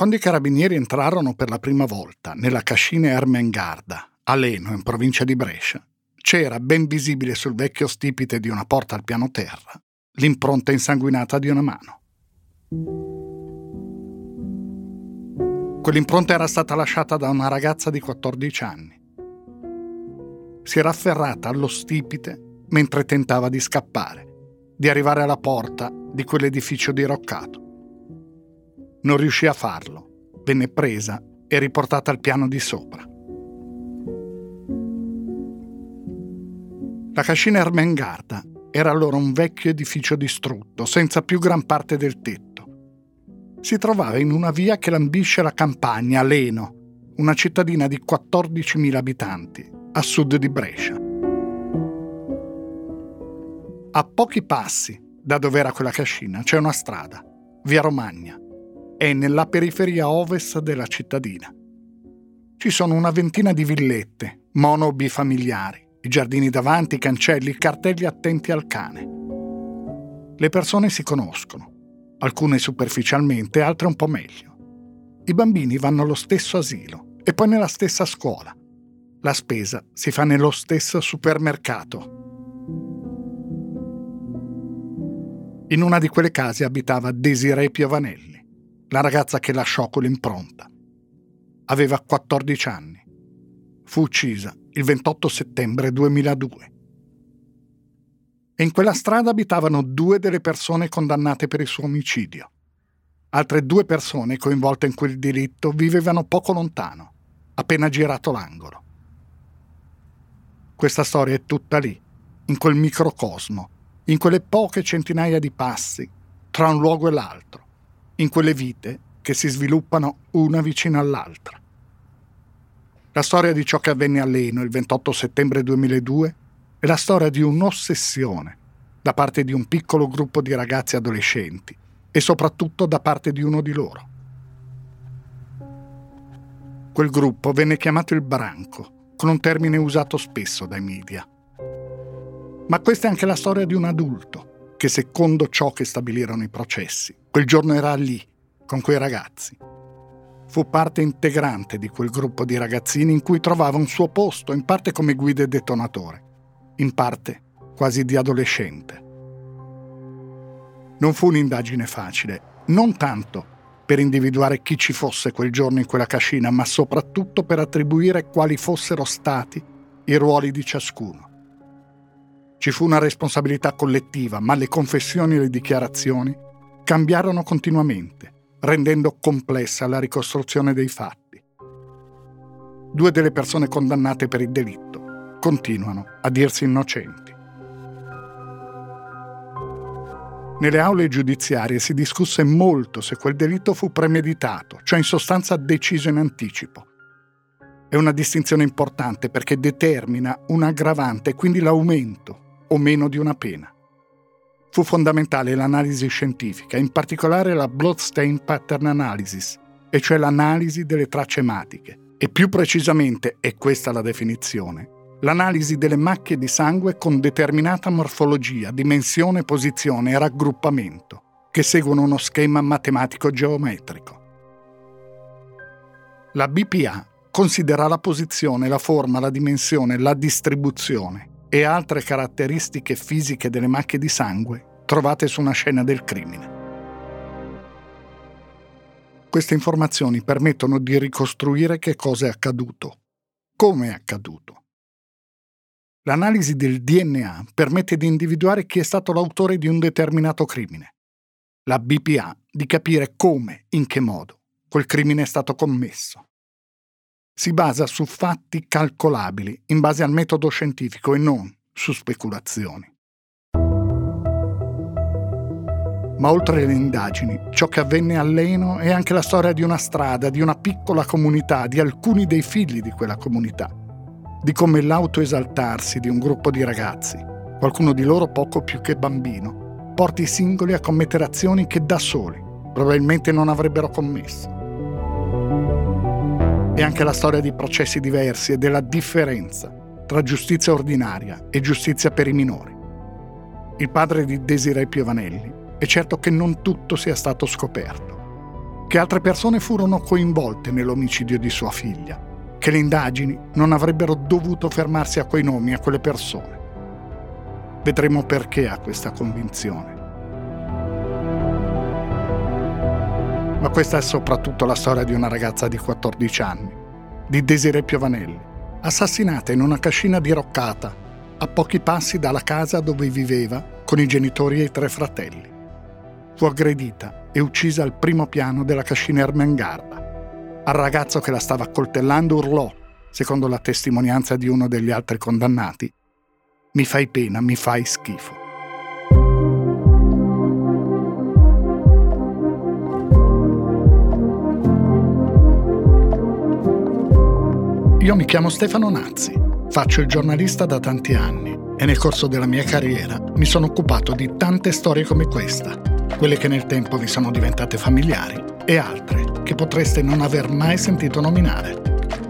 Quando i carabinieri entrarono per la prima volta nella cascina Ermengarda, a Leno, in provincia di Brescia, c'era ben visibile sul vecchio stipite di una porta al piano terra l'impronta insanguinata di una mano. Quell'impronta era stata lasciata da una ragazza di 14 anni. Si era afferrata allo stipite mentre tentava di scappare, di arrivare alla porta di quell'edificio diroccato. Non riuscì a farlo, venne presa e riportata al piano di sopra. La cascina Ermengarda era allora un vecchio edificio distrutto, senza più gran parte del tetto. Si trovava in una via che lambisce la campagna, Leno, una cittadina di 14.000 abitanti, a sud di Brescia. A pochi passi da dove era quella cascina c'è una strada, via Romagna, è nella periferia ovest della cittadina. Ci sono una ventina di villette, mono bifamiliari, i giardini davanti, i cancelli, i cartelli attenti al cane. Le persone si conoscono, alcune superficialmente, altre un po' meglio. I bambini vanno allo stesso asilo e poi nella stessa scuola. La spesa si fa nello stesso supermercato. In una di quelle case abitava Desiree Piovanelli la ragazza che lasciò quell'impronta. Aveva 14 anni. Fu uccisa il 28 settembre 2002. E in quella strada abitavano due delle persone condannate per il suo omicidio. Altre due persone coinvolte in quel delitto vivevano poco lontano, appena girato l'angolo. Questa storia è tutta lì, in quel microcosmo, in quelle poche centinaia di passi tra un luogo e l'altro in quelle vite che si sviluppano una vicino all'altra. La storia di ciò che avvenne a Leno il 28 settembre 2002 è la storia di un'ossessione da parte di un piccolo gruppo di ragazzi adolescenti e soprattutto da parte di uno di loro. Quel gruppo venne chiamato il branco, con un termine usato spesso dai media. Ma questa è anche la storia di un adulto che secondo ciò che stabilirono i processi, quel giorno era lì, con quei ragazzi. Fu parte integrante di quel gruppo di ragazzini in cui trovava un suo posto, in parte come guida e detonatore, in parte quasi di adolescente. Non fu un'indagine facile, non tanto per individuare chi ci fosse quel giorno in quella cascina, ma soprattutto per attribuire quali fossero stati i ruoli di ciascuno. Ci fu una responsabilità collettiva, ma le confessioni e le dichiarazioni cambiarono continuamente, rendendo complessa la ricostruzione dei fatti. Due delle persone condannate per il delitto continuano a dirsi innocenti. Nelle aule giudiziarie si discusse molto se quel delitto fu premeditato, cioè in sostanza deciso in anticipo. È una distinzione importante perché determina un aggravante e quindi l'aumento o meno di una pena. Fu fondamentale l'analisi scientifica, in particolare la Bloodstain Pattern Analysis, e cioè l'analisi delle tracce ematiche, e più precisamente, è questa la definizione, l'analisi delle macchie di sangue con determinata morfologia, dimensione, posizione e raggruppamento, che seguono uno schema matematico geometrico. La BPA considera la posizione, la forma, la dimensione, la distribuzione e altre caratteristiche fisiche delle macchie di sangue trovate su una scena del crimine. Queste informazioni permettono di ricostruire che cosa è accaduto, come è accaduto. L'analisi del DNA permette di individuare chi è stato l'autore di un determinato crimine. La BPA di capire come, in che modo, quel crimine è stato commesso si basa su fatti calcolabili in base al metodo scientifico e non su speculazioni. Ma oltre alle indagini, ciò che avvenne a Leno è anche la storia di una strada, di una piccola comunità, di alcuni dei figli di quella comunità, di come l'autoesaltarsi di un gruppo di ragazzi, qualcuno di loro poco più che bambino, porti i singoli a commettere azioni che da soli probabilmente non avrebbero commesso. È anche la storia di processi diversi e della differenza tra giustizia ordinaria e giustizia per i minori. Il padre di Desiree Piovanelli è certo che non tutto sia stato scoperto. che altre persone furono coinvolte nell'omicidio di sua figlia, che le indagini non avrebbero dovuto fermarsi a quei nomi, a quelle persone. Vedremo perché ha questa convinzione. Ma questa è soprattutto la storia di una ragazza di 14 anni, di Desiree Piovanelli, assassinata in una cascina diroccata, a pochi passi dalla casa dove viveva con i genitori e i tre fratelli. Fu aggredita e uccisa al primo piano della cascina Ermengarda. Al ragazzo che la stava accoltellando urlò, secondo la testimonianza di uno degli altri condannati, mi fai pena, mi fai schifo. Io mi chiamo Stefano Nazzi, faccio il giornalista da tanti anni e nel corso della mia carriera mi sono occupato di tante storie come questa quelle che nel tempo vi sono diventate familiari e altre che potreste non aver mai sentito nominare.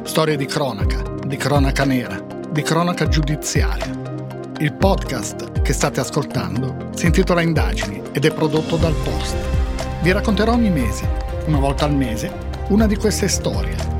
Storie di cronaca, di cronaca nera, di cronaca giudiziaria. Il podcast che state ascoltando si intitola Indagini ed è prodotto dal Post. Vi racconterò ogni mese, una volta al mese, una di queste storie,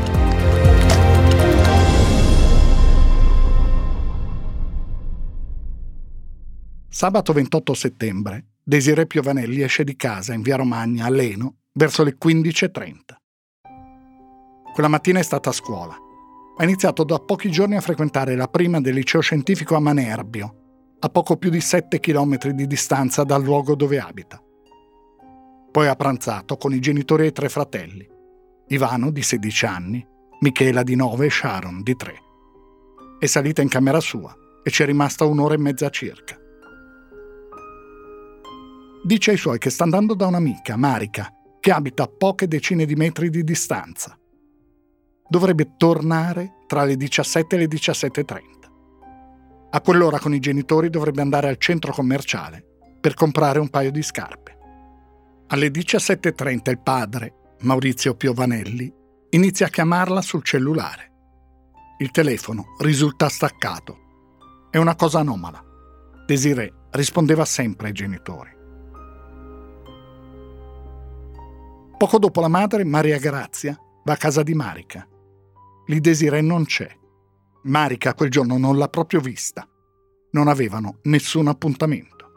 Sabato 28 settembre, Desiree Piovanelli esce di casa in via Romagna a Leno verso le 15.30. Quella mattina è stata a scuola. Ha iniziato da pochi giorni a frequentare la prima del liceo scientifico a Manerbio, a poco più di 7 km di distanza dal luogo dove abita. Poi ha pranzato con i genitori e i tre fratelli, Ivano di 16 anni, Michela di 9 e Sharon di 3. È salita in camera sua e ci è rimasta un'ora e mezza circa. Dice ai suoi che sta andando da un'amica, Marica, che abita a poche decine di metri di distanza. Dovrebbe tornare tra le 17 e le 17.30. A quell'ora con i genitori dovrebbe andare al centro commerciale per comprare un paio di scarpe. Alle 17.30 il padre, Maurizio Piovanelli, inizia a chiamarla sul cellulare. Il telefono risulta staccato. È una cosa anomala. Desiree rispondeva sempre ai genitori. Poco dopo la madre, Maria Grazia, va a casa di Marica. Lì Desiree non c'è. Marica quel giorno non l'ha proprio vista. Non avevano nessun appuntamento.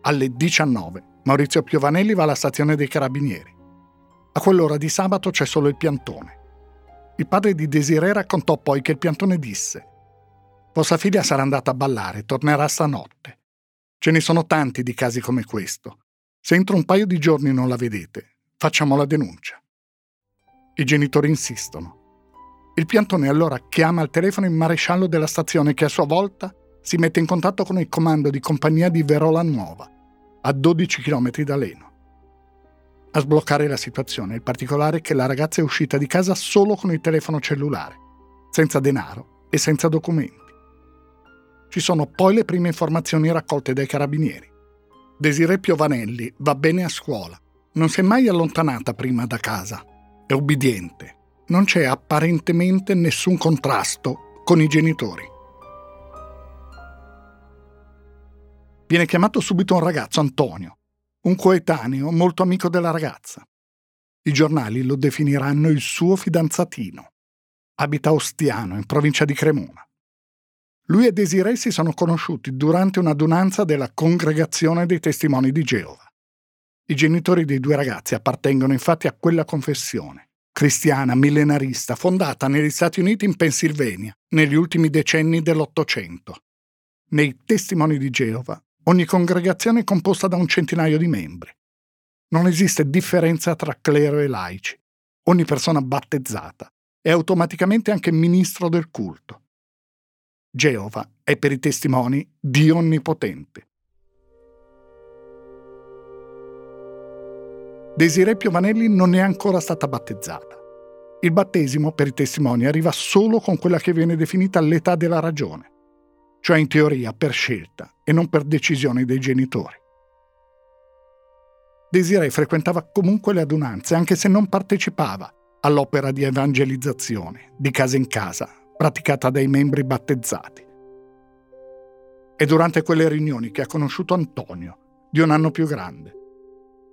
Alle 19 Maurizio Piovanelli va alla stazione dei carabinieri. A quell'ora di sabato c'è solo il piantone. Il padre di Desiree raccontò poi che il piantone disse Vostra figlia sarà andata a ballare, tornerà stanotte. Ce ne sono tanti di casi come questo. Se entro un paio di giorni non la vedete, facciamo la denuncia. I genitori insistono. Il piantone allora chiama al telefono il maresciallo della stazione che a sua volta si mette in contatto con il comando di compagnia di Verola Nuova, a 12 km da Leno. A sbloccare la situazione il particolare è che la ragazza è uscita di casa solo con il telefono cellulare, senza denaro e senza documenti. Ci sono poi le prime informazioni raccolte dai carabinieri. Desiree Piovanelli va bene a scuola. Non si è mai allontanata prima da casa. È ubbidiente. Non c'è apparentemente nessun contrasto con i genitori. Viene chiamato subito un ragazzo, Antonio, un coetaneo molto amico della ragazza. I giornali lo definiranno il suo fidanzatino. Abita a Ostiano, in provincia di Cremona. Lui e Desiree si sono conosciuti durante un'adunanza della Congregazione dei Testimoni di Geova. I genitori dei due ragazzi appartengono infatti a quella confessione, cristiana millenarista, fondata negli Stati Uniti in Pennsylvania negli ultimi decenni dell'Ottocento. Nei Testimoni di Geova ogni congregazione è composta da un centinaio di membri. Non esiste differenza tra clero e laici. Ogni persona battezzata è automaticamente anche ministro del culto Geova è per i testimoni Dio Onnipotente. Desiree Piovanelli non è ancora stata battezzata. Il battesimo, per i testimoni, arriva solo con quella che viene definita l'età della ragione, cioè in teoria per scelta e non per decisione dei genitori. Desiree frequentava comunque le adunanze, anche se non partecipava all'opera di evangelizzazione, di casa in casa, praticata dai membri battezzati. È durante quelle riunioni che ha conosciuto Antonio, di un anno più grande.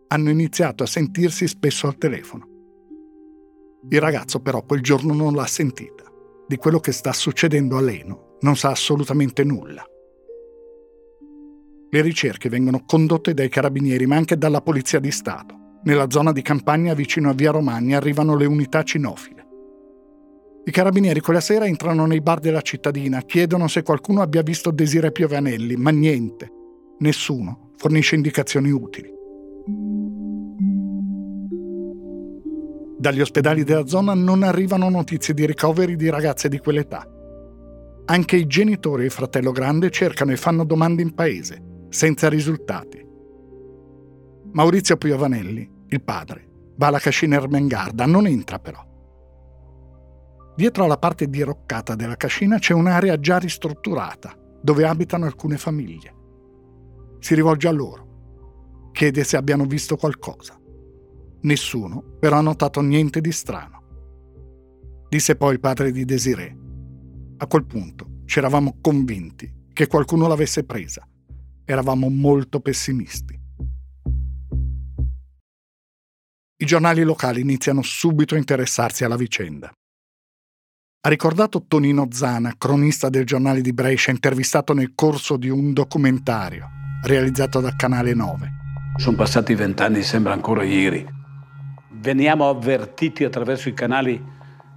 Hanno iniziato a sentirsi spesso al telefono. Il ragazzo però quel giorno non l'ha sentita. Di quello che sta succedendo a Leno non sa assolutamente nulla. Le ricerche vengono condotte dai carabinieri ma anche dalla Polizia di Stato. Nella zona di campagna vicino a Via Romagna arrivano le unità cinofile. I carabinieri quella sera entrano nei bar della cittadina, chiedono se qualcuno abbia visto Desire Piovanelli, ma niente. Nessuno fornisce indicazioni utili. Dagli ospedali della zona non arrivano notizie di ricoveri di ragazze di quell'età. Anche i genitori e il fratello grande cercano e fanno domande in paese, senza risultati. Maurizio Piovanelli, il padre, va alla cascina Ermengarda, non entra però. Dietro alla parte diroccata della cascina c'è un'area già ristrutturata, dove abitano alcune famiglie. Si rivolge a loro, chiede se abbiano visto qualcosa. Nessuno però ha notato niente di strano. Disse poi il padre di Desiree. A quel punto ci eravamo convinti che qualcuno l'avesse presa eravamo molto pessimisti. I giornali locali iniziano subito a interessarsi alla vicenda. Ha ricordato Tonino Zana, cronista del giornale di Brescia, intervistato nel corso di un documentario realizzato dal Canale 9. Sono passati vent'anni, sembra ancora ieri. Veniamo avvertiti attraverso i canali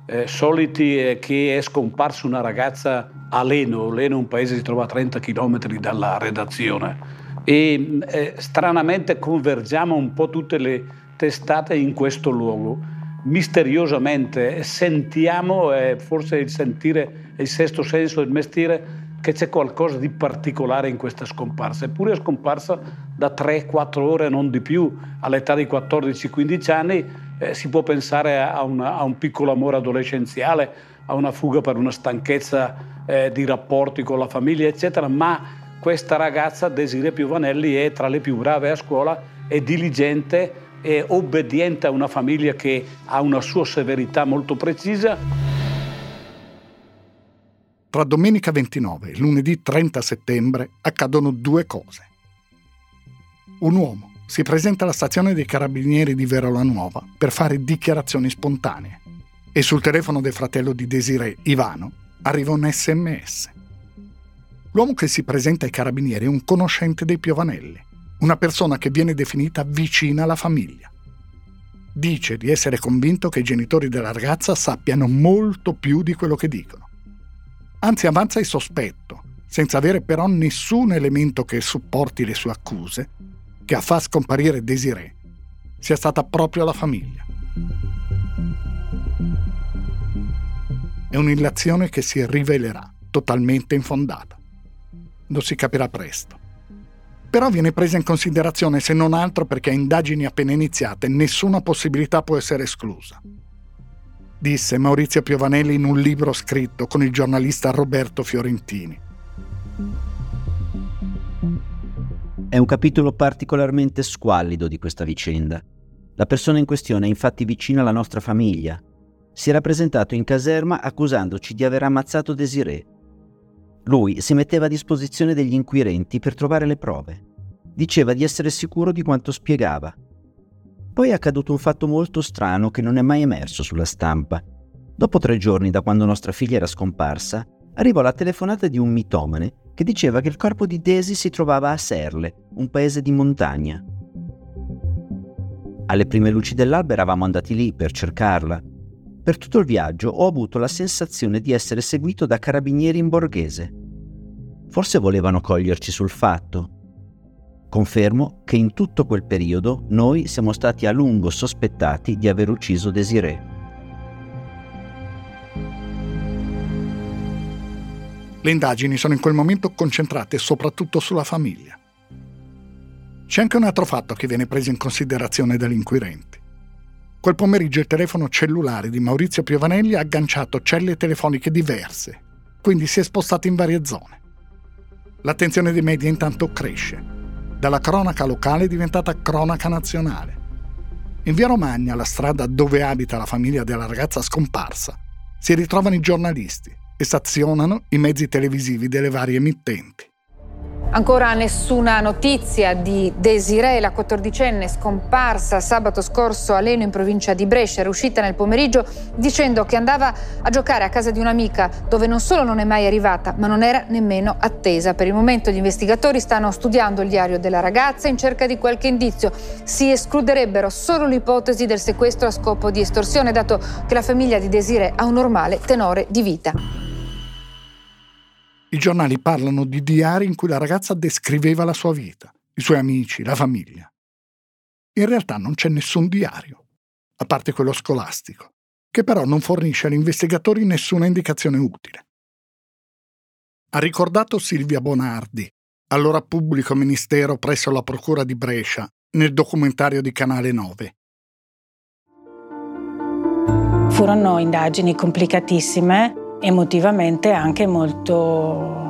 eh, soliti eh, che è scomparsa una ragazza a Leno. Leno è un paese che si trova a 30 km dalla redazione. E eh, stranamente convergiamo un po' tutte le testate in questo luogo. Misteriosamente sentiamo, eh, forse il sentire il sesto senso del mestiere, che c'è qualcosa di particolare in questa scomparsa. Eppure è scomparsa da 3-4 ore, non di più, all'età di 14-15 anni, eh, si può pensare a, una, a, un piccolo amore adolescenziale, a una fuga per una stanchezza eh, di rapporti con la famiglia, eccetera, ma questa ragazza, Desiree Piovanelli, è tra le più brave a scuola, è diligente, è obbediente a una famiglia che ha una sua severità molto precisa. Tra domenica 29 e lunedì 30 settembre accadono due cose. Un uomo si presenta alla stazione dei carabinieri di Verola per fare dichiarazioni spontanee e sul telefono del fratello di Desiree, Ivano, arriva un sms. L'uomo che si presenta ai carabinieri è un conoscente dei Piovanelli, una persona che viene definita vicina alla famiglia. Dice di essere convinto che i genitori della ragazza sappiano molto più di quello che dicono anzi avanza il sospetto, senza avere però nessun elemento che supporti le sue accuse, che a far scomparire Desiree sia stata proprio la famiglia. È un'illazione che si rivelerà totalmente infondata. Lo si capirà presto. Però viene presa in considerazione se non altro perché a indagini appena iniziate nessuna possibilità può essere esclusa disse Maurizio Piovanelli in un libro scritto con il giornalista Roberto Fiorentini. È un capitolo particolarmente squallido di questa vicenda. La persona in questione è infatti vicina alla nostra famiglia. Si era presentato in caserma accusandoci di aver ammazzato Desiree. Lui si metteva a disposizione degli inquirenti per trovare le prove. Diceva di essere sicuro di quanto spiegava poi è accaduto un fatto molto strano che non è mai emerso sulla stampa. Dopo tre giorni da quando nostra figlia era scomparsa, arrivò la telefonata di un mitomane che diceva che il corpo di Daisy si trovava a Serle, un paese di montagna. Alle prime luci dell'alba eravamo andati lì per cercarla. Per tutto il viaggio ho avuto la sensazione di essere seguito da carabinieri in borghese. Forse volevano coglierci sul fatto, Confermo che in tutto quel periodo noi siamo stati a lungo sospettati di aver ucciso Desiree. Le indagini sono in quel momento concentrate soprattutto sulla famiglia. C'è anche un altro fatto che viene preso in considerazione dagli inquirenti. Quel pomeriggio il telefono cellulare di Maurizio Piovanelli ha agganciato celle telefoniche diverse, quindi si è spostato in varie zone. L'attenzione dei media intanto cresce. Dalla cronaca locale è diventata cronaca nazionale. In via Romagna, la strada dove abita la famiglia della ragazza scomparsa, si ritrovano i giornalisti e stazionano i mezzi televisivi delle varie emittenti. Ancora nessuna notizia di Desiree, la quattordicenne scomparsa sabato scorso a Leno in provincia di Brescia, era uscita nel pomeriggio dicendo che andava a giocare a casa di un'amica dove non solo non è mai arrivata, ma non era nemmeno attesa. Per il momento gli investigatori stanno studiando il diario della ragazza in cerca di qualche indizio. Si escluderebbero solo l'ipotesi del sequestro a scopo di estorsione, dato che la famiglia di Desiree ha un normale tenore di vita. I giornali parlano di diari in cui la ragazza descriveva la sua vita, i suoi amici, la famiglia. In realtà non c'è nessun diario, a parte quello scolastico, che però non fornisce agli investigatori nessuna indicazione utile. Ha ricordato Silvia Bonardi, allora pubblico ministero presso la Procura di Brescia, nel documentario di Canale 9. Furono indagini complicatissime emotivamente anche molto,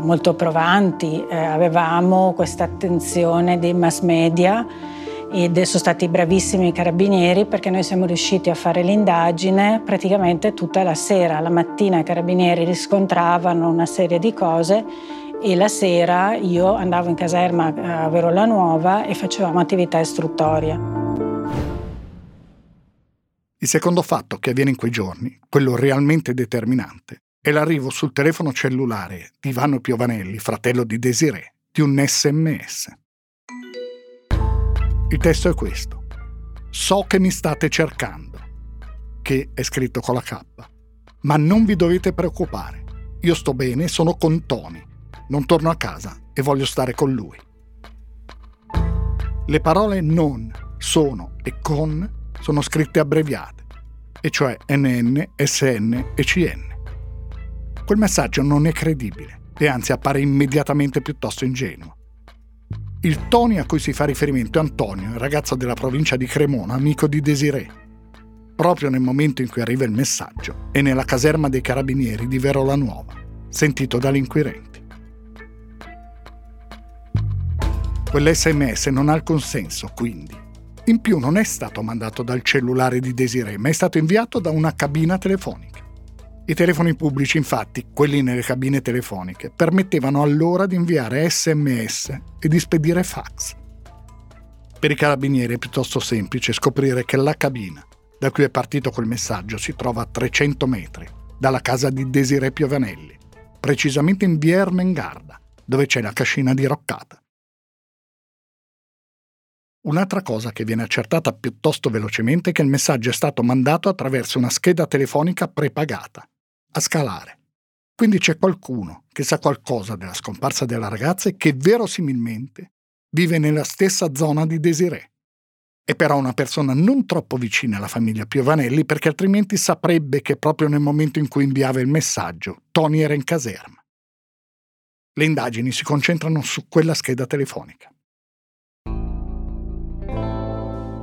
molto provanti. Eh, avevamo questa attenzione dei mass media ed sono stati bravissimi i carabinieri perché noi siamo riusciti a fare l'indagine praticamente tutta la sera. La mattina i carabinieri riscontravano una serie di cose e la sera io andavo in caserma a Verola Nuova e facevamo attività istruttoria. Il secondo fatto che avviene in quei giorni, quello realmente determinante, e l'arrivo sul telefono cellulare di Ivano Piovanelli, fratello di Desiree, di un sms. Il testo è questo. So che mi state cercando, che è scritto con la K, ma non vi dovete preoccupare. Io sto bene, sono con Tony, non torno a casa e voglio stare con lui. Le parole non, sono e con sono scritte abbreviate, e cioè NN, SN e CN. Quel messaggio non è credibile e anzi appare immediatamente piuttosto ingenuo. Il Tony a cui si fa riferimento è Antonio, il ragazzo della provincia di Cremona, amico di Desiree. Proprio nel momento in cui arriva il messaggio è nella caserma dei carabinieri di Verola Nuova, sentito dagli inquirenti. Quell'SMS non ha alcun senso, quindi. In più non è stato mandato dal cellulare di Desiree, ma è stato inviato da una cabina telefonica. I telefoni pubblici, infatti, quelli nelle cabine telefoniche, permettevano allora di inviare sms e di spedire fax. Per i carabinieri è piuttosto semplice scoprire che la cabina da cui è partito quel messaggio si trova a 300 metri dalla casa di Desiree Piovanelli, precisamente in via Ermengarda, dove c'è la cascina diroccata. Un'altra cosa che viene accertata piuttosto velocemente è che il messaggio è stato mandato attraverso una scheda telefonica prepagata a scalare. Quindi c'è qualcuno che sa qualcosa della scomparsa della ragazza e che verosimilmente vive nella stessa zona di Desiree. È però una persona non troppo vicina alla famiglia Piovanelli perché altrimenti saprebbe che proprio nel momento in cui inviava il messaggio Tony era in caserma. Le indagini si concentrano su quella scheda telefonica.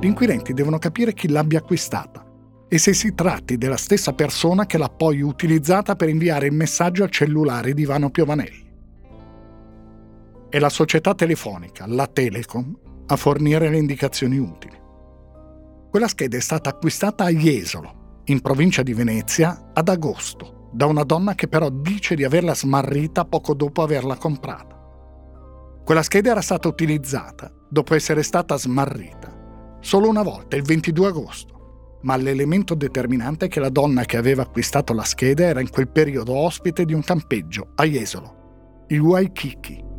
Gli inquirenti devono capire chi l'abbia acquistata e se si tratti della stessa persona che l'ha poi utilizzata per inviare il messaggio al cellulare di Ivano Piovanelli. È la società telefonica, la Telecom, a fornire le indicazioni utili. Quella scheda è stata acquistata a Jesolo, in provincia di Venezia, ad agosto, da una donna che però dice di averla smarrita poco dopo averla comprata. Quella scheda era stata utilizzata, dopo essere stata smarrita, solo una volta, il 22 agosto ma l'elemento determinante è che la donna che aveva acquistato la scheda era in quel periodo ospite di un campeggio a Jesolo, il Waikiki.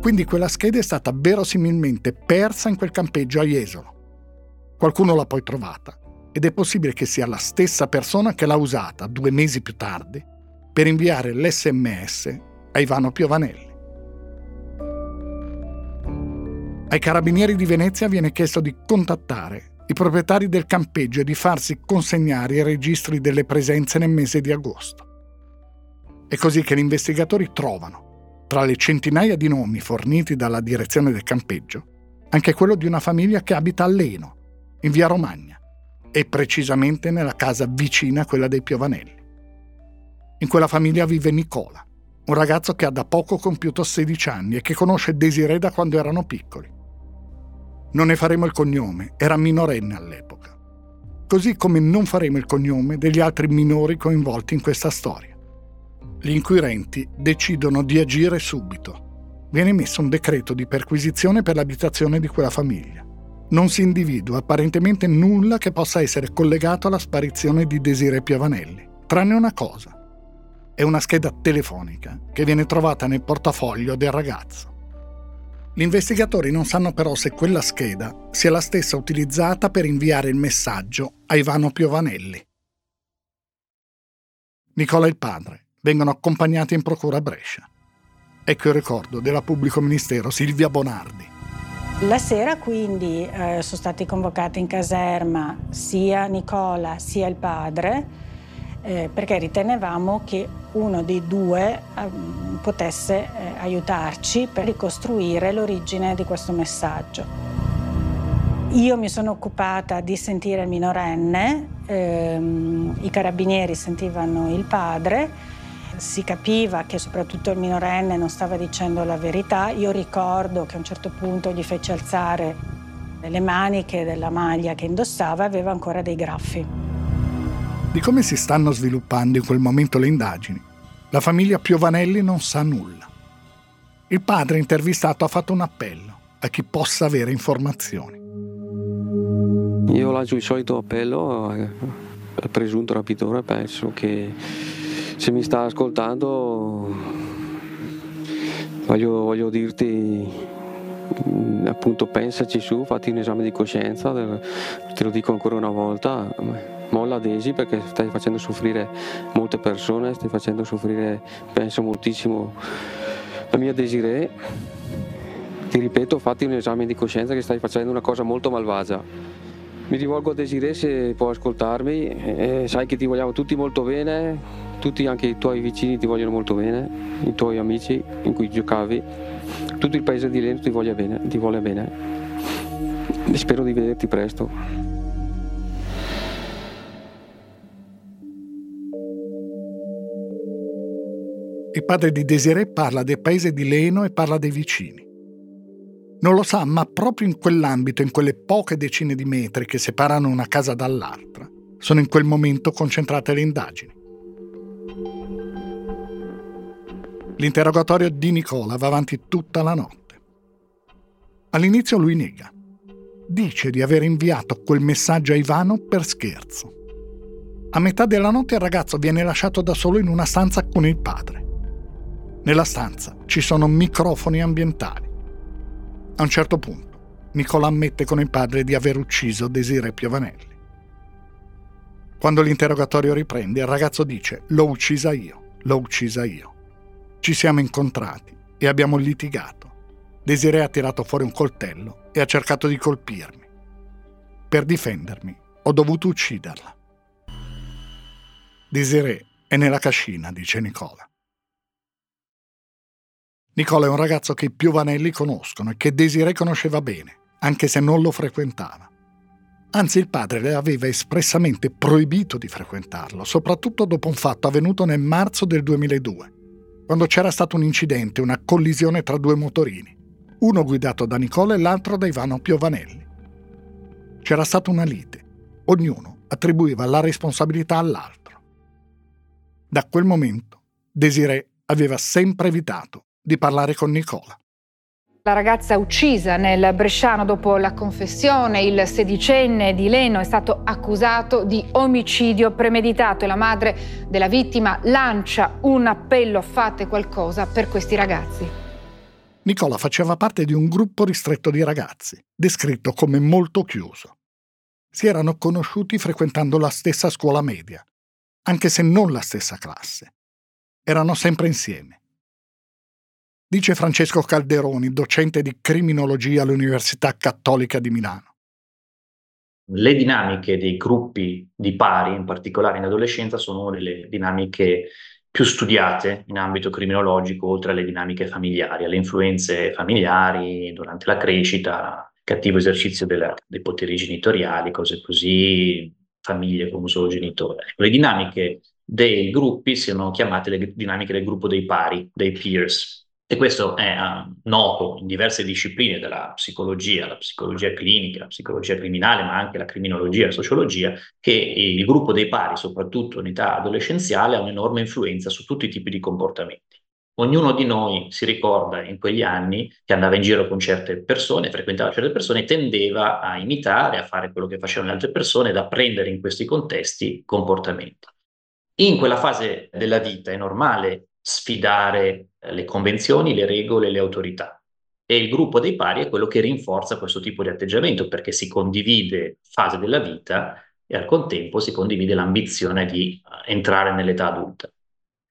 Quindi quella scheda è stata verosimilmente persa in quel campeggio a Jesolo. Qualcuno l'ha poi trovata ed è possibile che sia la stessa persona che l'ha usata due mesi più tardi per inviare l'SMS a Ivano Piovanelli. Ai carabinieri di Venezia viene chiesto di contattare i proprietari del campeggio e di farsi consegnare i registri delle presenze nel mese di agosto. È così che gli investigatori trovano, tra le centinaia di nomi forniti dalla direzione del campeggio, anche quello di una famiglia che abita a Leno, in via Romagna, e precisamente nella casa vicina a quella dei Piovanelli. In quella famiglia vive Nicola, un ragazzo che ha da poco compiuto 16 anni e che conosce Desiree da quando erano piccoli. Non ne faremo il cognome, era minorenne all'epoca. Così come non faremo il cognome degli altri minori coinvolti in questa storia. Gli inquirenti decidono di agire subito. Viene emesso un decreto di perquisizione per l'abitazione di quella famiglia. Non si individua apparentemente nulla che possa essere collegato alla sparizione di Desiree Piavanelli, tranne una cosa è una scheda telefonica che viene trovata nel portafoglio del ragazzo. Gli investigatori non sanno però se quella scheda sia la stessa utilizzata per inviare il messaggio a Ivano Piovanelli. Nicola e il padre vengono accompagnati in procura a Brescia. Ecco il ricordo della pubblico ministero Silvia Bonardi. La sera quindi eh, sono stati convocati in caserma sia Nicola sia il padre eh, perché ritenevamo che uno dei due eh, potesse eh, aiutarci per ricostruire l'origine di questo messaggio. Io mi sono occupata di sentire il minorenne, ehm, i carabinieri sentivano il padre, si capiva che soprattutto il minorenne non stava dicendo la verità. Io ricordo che a un certo punto gli fece alzare le maniche della maglia che indossava e aveva ancora dei graffi di come si stanno sviluppando in quel momento le indagini. La famiglia Piovanelli non sa nulla. Il padre intervistato ha fatto un appello a chi possa avere informazioni. Io lancio il solito appello al presunto rapitore, penso che se mi sta ascoltando voglio, voglio dirti appunto pensaci su, fatti un esame di coscienza, te lo dico ancora una volta, molla Desi perché stai facendo soffrire molte persone, stai facendo soffrire, penso moltissimo, la mia Desiree. Ti ripeto, fatti un esame di coscienza che stai facendo una cosa molto malvagia. Mi rivolgo a Desiree se può ascoltarmi, sai che ti vogliamo tutti molto bene, tutti anche i tuoi vicini ti vogliono molto bene, i tuoi amici in cui giocavi, tutto il paese di Lento ti, ti vuole bene. spero di vederti presto. Il padre di Desiree parla del paese di Leno e parla dei vicini. Non lo sa, ma proprio in quell'ambito, in quelle poche decine di metri che separano una casa dall'altra, sono in quel momento concentrate le indagini. L'interrogatorio di Nicola va avanti tutta la notte. All'inizio lui nega. Dice di aver inviato quel messaggio a Ivano per scherzo. A metà della notte il ragazzo viene lasciato da solo in una stanza con il padre. Nella stanza ci sono microfoni ambientali. A un certo punto, Nicola ammette con il padre di aver ucciso Desire Piovanelli. Quando l'interrogatorio riprende, il ragazzo dice: L'ho uccisa io, l'ho uccisa io. Ci siamo incontrati e abbiamo litigato. Desiree ha tirato fuori un coltello e ha cercato di colpirmi. Per difendermi, ho dovuto ucciderla. Desiree è nella cascina, dice Nicola. Nicola è un ragazzo che i Piovanelli conoscono e che Desiree conosceva bene, anche se non lo frequentava. Anzi, il padre le aveva espressamente proibito di frequentarlo, soprattutto dopo un fatto avvenuto nel marzo del 2002, quando c'era stato un incidente, una collisione tra due motorini, uno guidato da Nicola e l'altro da Ivano Piovanelli. C'era stata una lite, ognuno attribuiva la responsabilità all'altro. Da quel momento, Desiree aveva sempre evitato di parlare con Nicola. La ragazza uccisa nel Bresciano dopo la confessione, il sedicenne di Leno è stato accusato di omicidio premeditato e la madre della vittima lancia un appello fate qualcosa per questi ragazzi. Nicola faceva parte di un gruppo ristretto di ragazzi, descritto come molto chiuso. Si erano conosciuti frequentando la stessa scuola media, anche se non la stessa classe. Erano sempre insieme dice Francesco Calderoni, docente di criminologia all'Università Cattolica di Milano. Le dinamiche dei gruppi di pari, in particolare in adolescenza, sono delle dinamiche più studiate in ambito criminologico, oltre alle dinamiche familiari, alle influenze familiari durante la crescita, cattivo esercizio della, dei poteri genitoriali, cose così, famiglie con un solo genitore. Le dinamiche dei gruppi sono chiamate le dinamiche del gruppo dei pari, dei peers. E questo è uh, noto in diverse discipline della psicologia, la psicologia clinica, la psicologia criminale, ma anche la criminologia, la sociologia, che il gruppo dei pari, soprattutto in età adolescenziale, ha un'enorme influenza su tutti i tipi di comportamenti. Ognuno di noi si ricorda in quegli anni che andava in giro con certe persone, frequentava certe persone tendeva a imitare, a fare quello che facevano le altre persone ed a prendere in questi contesti comportamenti. In quella fase della vita è normale sfidare eh, le convenzioni, le regole, le autorità. E il gruppo dei pari è quello che rinforza questo tipo di atteggiamento perché si condivide fase della vita e al contempo si condivide l'ambizione di eh, entrare nell'età adulta.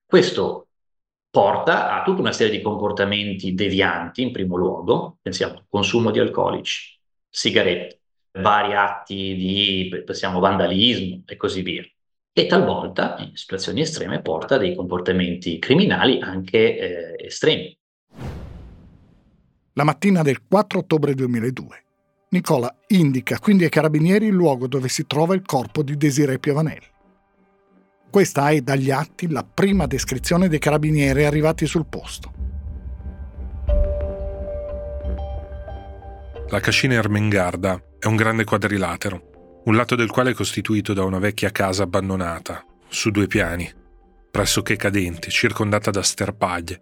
Questo porta a tutta una serie di comportamenti devianti, in primo luogo, pensiamo al consumo di alcolici, sigarette, vari atti di pensiamo, vandalismo e così via. E talvolta, in situazioni estreme, porta a dei comportamenti criminali anche eh, estremi. La mattina del 4 ottobre 2002, Nicola indica quindi ai carabinieri il luogo dove si trova il corpo di Desiree Piovanelli. Questa è dagli atti la prima descrizione dei carabinieri arrivati sul posto. La cascina Ermengarda è un grande quadrilatero, un lato del quale è costituito da una vecchia casa abbandonata, su due piani, pressoché cadente, circondata da sterpaglie.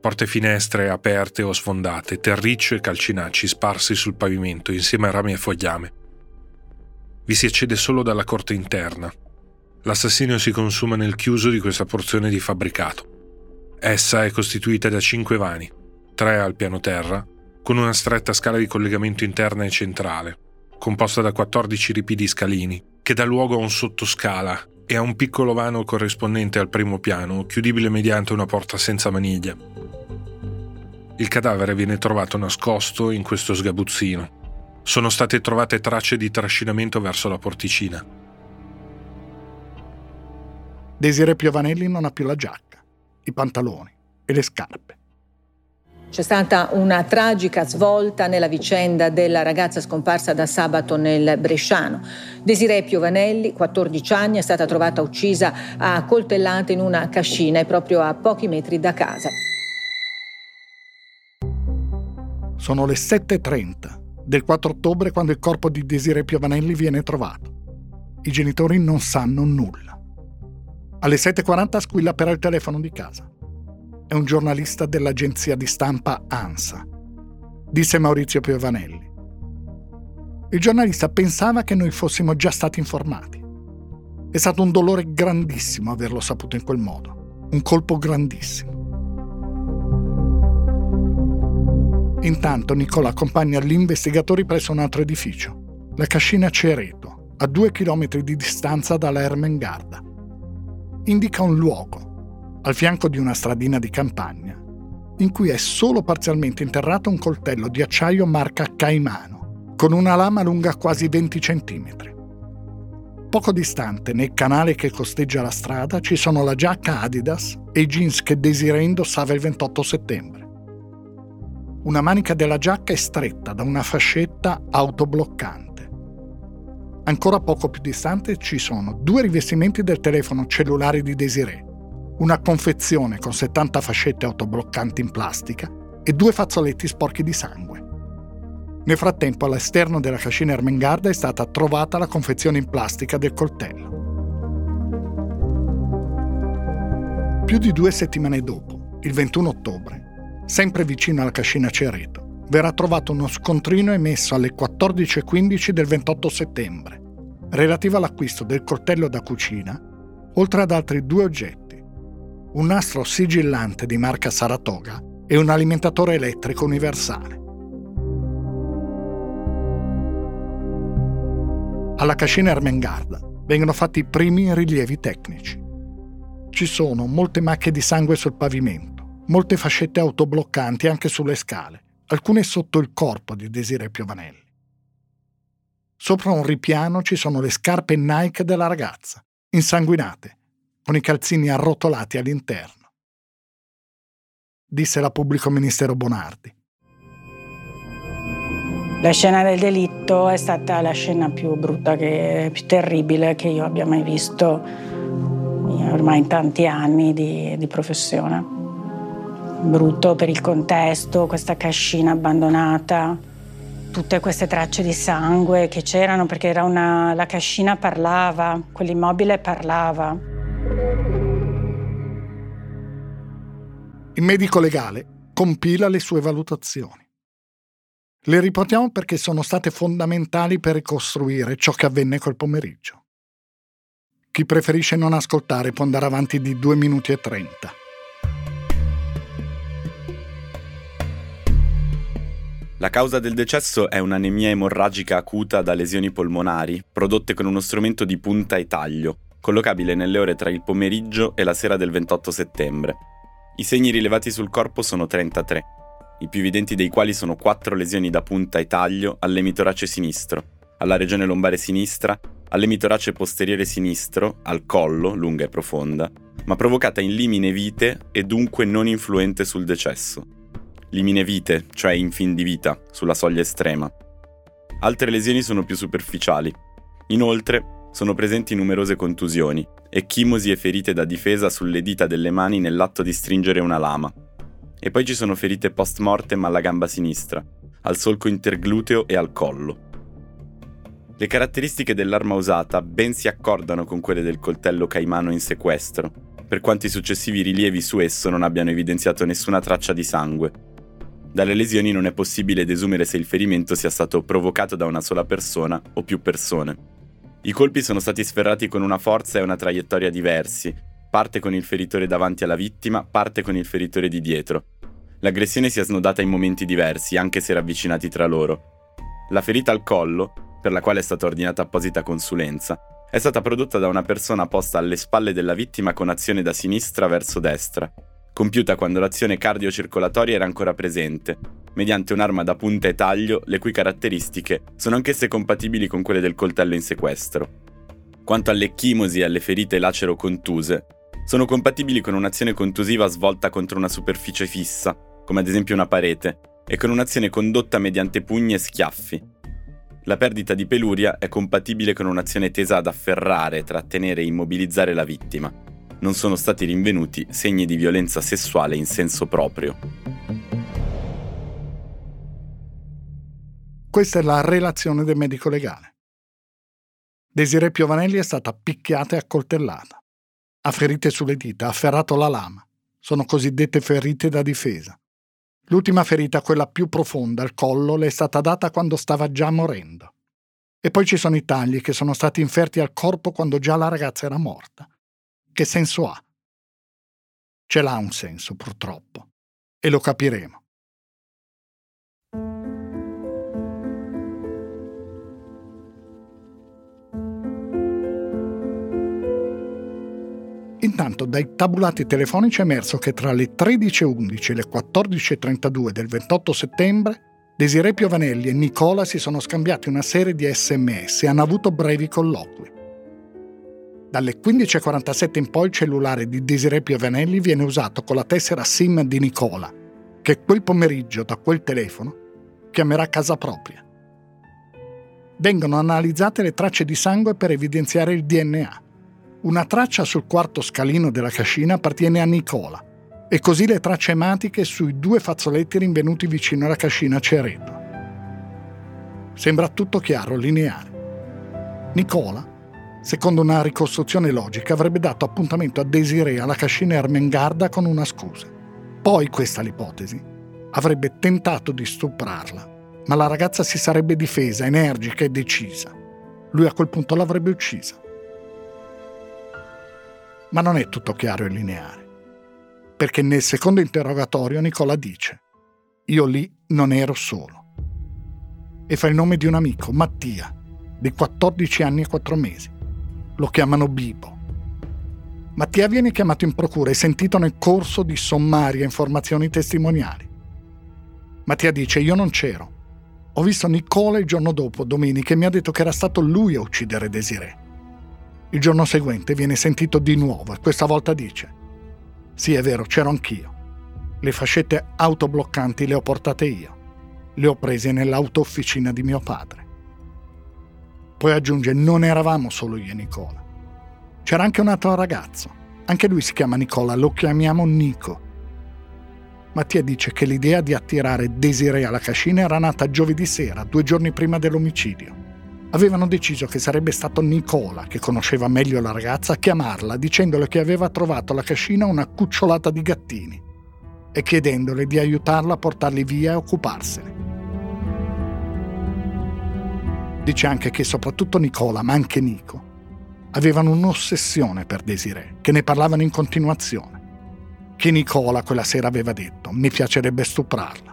Porte finestre aperte o sfondate, terriccio e calcinacci sparsi sul pavimento insieme a rami e fogliame. Vi si accede solo dalla corte interna, L'assassinio si consuma nel chiuso di questa porzione di fabbricato. Essa è costituita da cinque vani, tre al piano terra, con una stretta scala di collegamento interna e centrale, composta da 14 ripidi scalini, che dà luogo a un sottoscala e a un piccolo vano corrispondente al primo piano, chiudibile mediante una porta senza maniglia. Il cadavere viene trovato nascosto in questo sgabuzzino. Sono state trovate tracce di trascinamento verso la porticina. Desiree Piovanelli non ha più la giacca, i pantaloni e le scarpe. C'è stata una tragica svolta nella vicenda della ragazza scomparsa da sabato nel Bresciano. Desiree Piovanelli, 14 anni, è stata trovata uccisa a coltellate in una cascina e proprio a pochi metri da casa. Sono le 7.30 del 4 ottobre quando il corpo di Desiree Piovanelli viene trovato. I genitori non sanno nulla. Alle 7.40 squilla però il telefono di casa. È un giornalista dell'agenzia di stampa ANSA, disse Maurizio Piovanelli. Il giornalista pensava che noi fossimo già stati informati. È stato un dolore grandissimo averlo saputo in quel modo, un colpo grandissimo. Intanto Nicola accompagna gli investigatori presso un altro edificio, la cascina Cereto, a due chilometri di distanza dalla Ermengarda indica un luogo, al fianco di una stradina di campagna, in cui è solo parzialmente interrato un coltello di acciaio marca Caimano, con una lama lunga quasi 20 cm. Poco distante, nel canale che costeggia la strada, ci sono la giacca Adidas e i jeans che Desiree indossava il 28 settembre. Una manica della giacca è stretta da una fascetta autobloccante Ancora poco più distante ci sono due rivestimenti del telefono cellulare di Desiree, una confezione con 70 fascette autobloccanti in plastica e due fazzoletti sporchi di sangue. Nel frattempo all'esterno della cascina Ermengarda è stata trovata la confezione in plastica del coltello. Più di due settimane dopo, il 21 ottobre, sempre vicino alla cascina Cereto, verrà trovato uno scontrino emesso alle 14.15 del 28 settembre, relativo all'acquisto del coltello da cucina, oltre ad altri due oggetti, un nastro sigillante di marca Saratoga e un alimentatore elettrico universale. Alla cascina Ermengarda vengono fatti i primi rilievi tecnici. Ci sono molte macchie di sangue sul pavimento, molte fascette autobloccanti anche sulle scale alcune sotto il corpo di Desiree Piovanelli. Sopra un ripiano ci sono le scarpe Nike della ragazza, insanguinate, con i calzini arrotolati all'interno. Disse la pubblico ministero Bonardi. La scena del delitto è stata la scena più brutta, che, più terribile che io abbia mai visto ormai in tanti anni di, di professione. Brutto per il contesto, questa cascina abbandonata, tutte queste tracce di sangue che c'erano perché una, la cascina parlava, quell'immobile parlava. Il medico legale compila le sue valutazioni. Le riportiamo perché sono state fondamentali per ricostruire ciò che avvenne quel pomeriggio. Chi preferisce non ascoltare può andare avanti di 2 minuti e 30. La causa del decesso è un'anemia emorragica acuta da lesioni polmonari, prodotte con uno strumento di punta e taglio, collocabile nelle ore tra il pomeriggio e la sera del 28 settembre. I segni rilevati sul corpo sono 33, i più evidenti dei quali sono quattro lesioni da punta e taglio all'emitorace sinistro, alla regione lombare sinistra, all'emitorace posteriore sinistro, al collo, lunga e profonda, ma provocata in limine vite e dunque non influente sul decesso. Limine vite, cioè in fin di vita, sulla soglia estrema. Altre lesioni sono più superficiali. Inoltre, sono presenti numerose contusioni, ecchimosi e ferite da difesa sulle dita delle mani nell'atto di stringere una lama, e poi ci sono ferite post mortem alla gamba sinistra, al solco intergluteo e al collo. Le caratteristiche dell'arma usata ben si accordano con quelle del coltello caimano in sequestro, per quanto i successivi rilievi su esso non abbiano evidenziato nessuna traccia di sangue. Dalle lesioni non è possibile desumere se il ferimento sia stato provocato da una sola persona o più persone. I colpi sono stati sferrati con una forza e una traiettoria diversi, parte con il feritore davanti alla vittima, parte con il feritore di dietro. L'aggressione si è snodata in momenti diversi, anche se ravvicinati tra loro. La ferita al collo, per la quale è stata ordinata apposita consulenza, è stata prodotta da una persona posta alle spalle della vittima con azione da sinistra verso destra, compiuta quando l'azione cardiocircolatoria era ancora presente, mediante un'arma da punta e taglio le cui caratteristiche sono anch'esse compatibili con quelle del coltello in sequestro. Quanto alle chimosi e alle ferite lacero contuse, sono compatibili con un'azione contusiva svolta contro una superficie fissa, come ad esempio una parete, e con un'azione condotta mediante pugni e schiaffi. La perdita di peluria è compatibile con un'azione tesa ad afferrare, trattenere e immobilizzare la vittima. Non sono stati rinvenuti segni di violenza sessuale in senso proprio. Questa è la relazione del medico legale. Desiree Piovanelli è stata picchiata e accoltellata ha ferite sulle dita, ha afferrato la lama. Sono cosiddette ferite da difesa. L'ultima ferita, quella più profonda, al collo, le è stata data quando stava già morendo. E poi ci sono i tagli che sono stati inferti al corpo quando già la ragazza era morta. Che senso ha? Ce l'ha un senso, purtroppo. E lo capiremo. Intanto dai tabulati telefonici è emerso che tra le 13.11 e le 14.32 del 28 settembre Desiree Piovanelli e Nicola si sono scambiati una serie di sms e hanno avuto brevi colloqui. Dalle 15.47 in poi il cellulare di Desiree Piovanelli viene usato con la tessera SIM di Nicola, che quel pomeriggio da quel telefono chiamerà casa propria. Vengono analizzate le tracce di sangue per evidenziare il DNA. Una traccia sul quarto scalino della cascina appartiene a Nicola e così le tracce ematiche sui due fazzoletti rinvenuti vicino alla cascina Cereto. Sembra tutto chiaro, lineare. Nicola, secondo una ricostruzione logica, avrebbe dato appuntamento a Desiree alla cascina Ermengarda con una scusa. Poi, questa l'ipotesi, avrebbe tentato di stuprarla, ma la ragazza si sarebbe difesa, energica e decisa. Lui a quel punto l'avrebbe uccisa. Ma non è tutto chiaro e lineare. Perché nel secondo interrogatorio Nicola dice, io lì non ero solo. E fa il nome di un amico, Mattia, di 14 anni e 4 mesi. Lo chiamano Bibo. Mattia viene chiamato in procura e sentito nel corso di sommarie informazioni testimoniali. Mattia dice, io non c'ero. Ho visto Nicola il giorno dopo, domenica, e mi ha detto che era stato lui a uccidere Desiree. Il giorno seguente viene sentito di nuovo e questa volta dice Sì, è vero, c'ero anch'io. Le fascette autobloccanti le ho portate io. Le ho prese nell'auto-officina di mio padre. Poi aggiunge, non eravamo solo io e Nicola. C'era anche un altro ragazzo. Anche lui si chiama Nicola, lo chiamiamo Nico. Mattia dice che l'idea di attirare Desiree alla cascina era nata giovedì sera, due giorni prima dell'omicidio. Avevano deciso che sarebbe stato Nicola, che conosceva meglio la ragazza, a chiamarla dicendole che aveva trovato alla cascina una cucciolata di gattini e chiedendole di aiutarla a portarli via e occuparsene. Dice anche che soprattutto Nicola, ma anche Nico, avevano un'ossessione per Desiree, che ne parlavano in continuazione che Nicola quella sera aveva detto mi piacerebbe stuprarla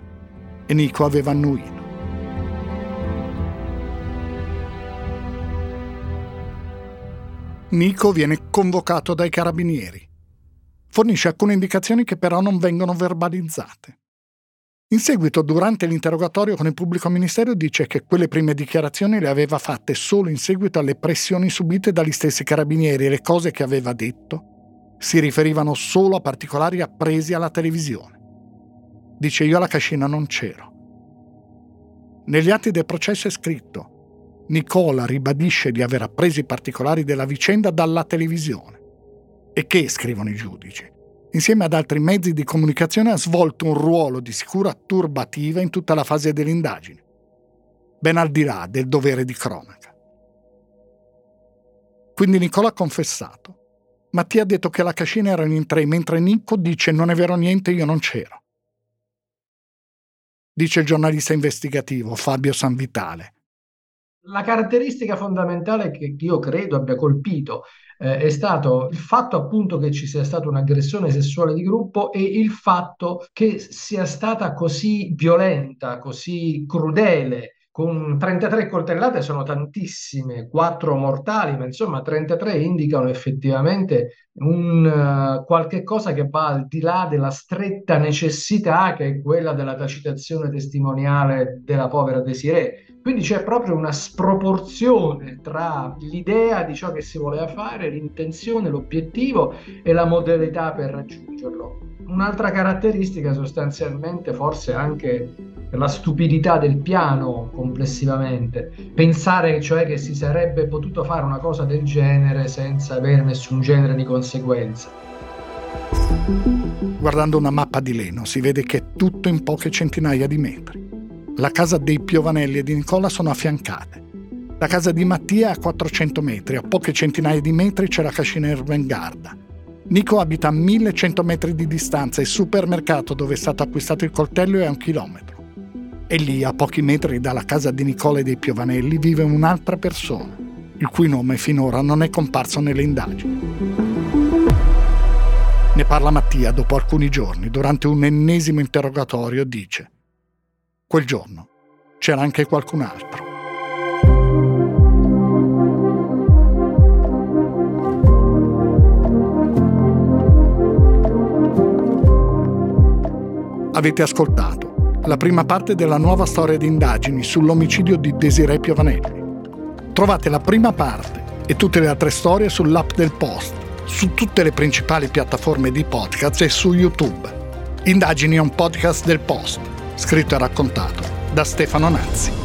e Nico aveva annuito. Nico viene convocato dai carabinieri. Fornisce alcune indicazioni che però non vengono verbalizzate. In seguito, durante l'interrogatorio con il pubblico ministero, dice che quelle prime dichiarazioni le aveva fatte solo in seguito alle pressioni subite dagli stessi carabinieri e le cose che aveva detto si riferivano solo a particolari appresi alla televisione. Dice io alla cascina non c'ero. Negli atti del processo è scritto Nicola ribadisce di aver appreso i particolari della vicenda dalla televisione e che, scrivono i giudici, insieme ad altri mezzi di comunicazione ha svolto un ruolo di sicura turbativa in tutta la fase delle indagini, ben al di là del dovere di cronaca. Quindi Nicola ha confessato Mattia ha detto che la cascina erano in tre, mentre Nico dice non è vero niente, io non c'ero. Dice il giornalista investigativo Fabio Sanvitale. La caratteristica fondamentale che io credo abbia colpito eh, è stato il fatto appunto che ci sia stata un'aggressione sessuale di gruppo e il fatto che sia stata così violenta, così crudele con 33 coltellate sono tantissime, 4 mortali, ma insomma 33 indicano effettivamente un uh, qualche cosa che va al di là della stretta necessità che è quella della tacitazione testimoniale della povera Desiree. Quindi c'è proprio una sproporzione tra l'idea di ciò che si voleva fare, l'intenzione, l'obiettivo e la modalità per raggiungerlo. Un'altra caratteristica sostanzialmente forse anche la stupidità del piano complessivamente. Pensare cioè che si sarebbe potuto fare una cosa del genere senza avere nessun genere di conseguenze. Guardando una mappa di Leno si vede che è tutto in poche centinaia di metri. La casa dei Piovanelli e di Nicola sono affiancate. La casa di Mattia è a 400 metri, a poche centinaia di metri c'è la cascina Ervengarda. Nico abita a 1100 metri di distanza e il supermercato dove è stato acquistato il coltello è a un chilometro. E lì, a pochi metri dalla casa di Nicola e dei Piovanelli, vive un'altra persona, il cui nome finora non è comparso nelle indagini. Ne parla Mattia dopo alcuni giorni, durante un ennesimo interrogatorio, dice Quel giorno c'era anche qualcun altro. Avete ascoltato la prima parte della nuova storia di indagini sull'omicidio di Desiree Piovanelli. Trovate la prima parte e tutte le altre storie sull'app del Post, su tutte le principali piattaforme di podcast e su YouTube. Indagini è un podcast del Post, scritto e raccontato da Stefano Nazzi.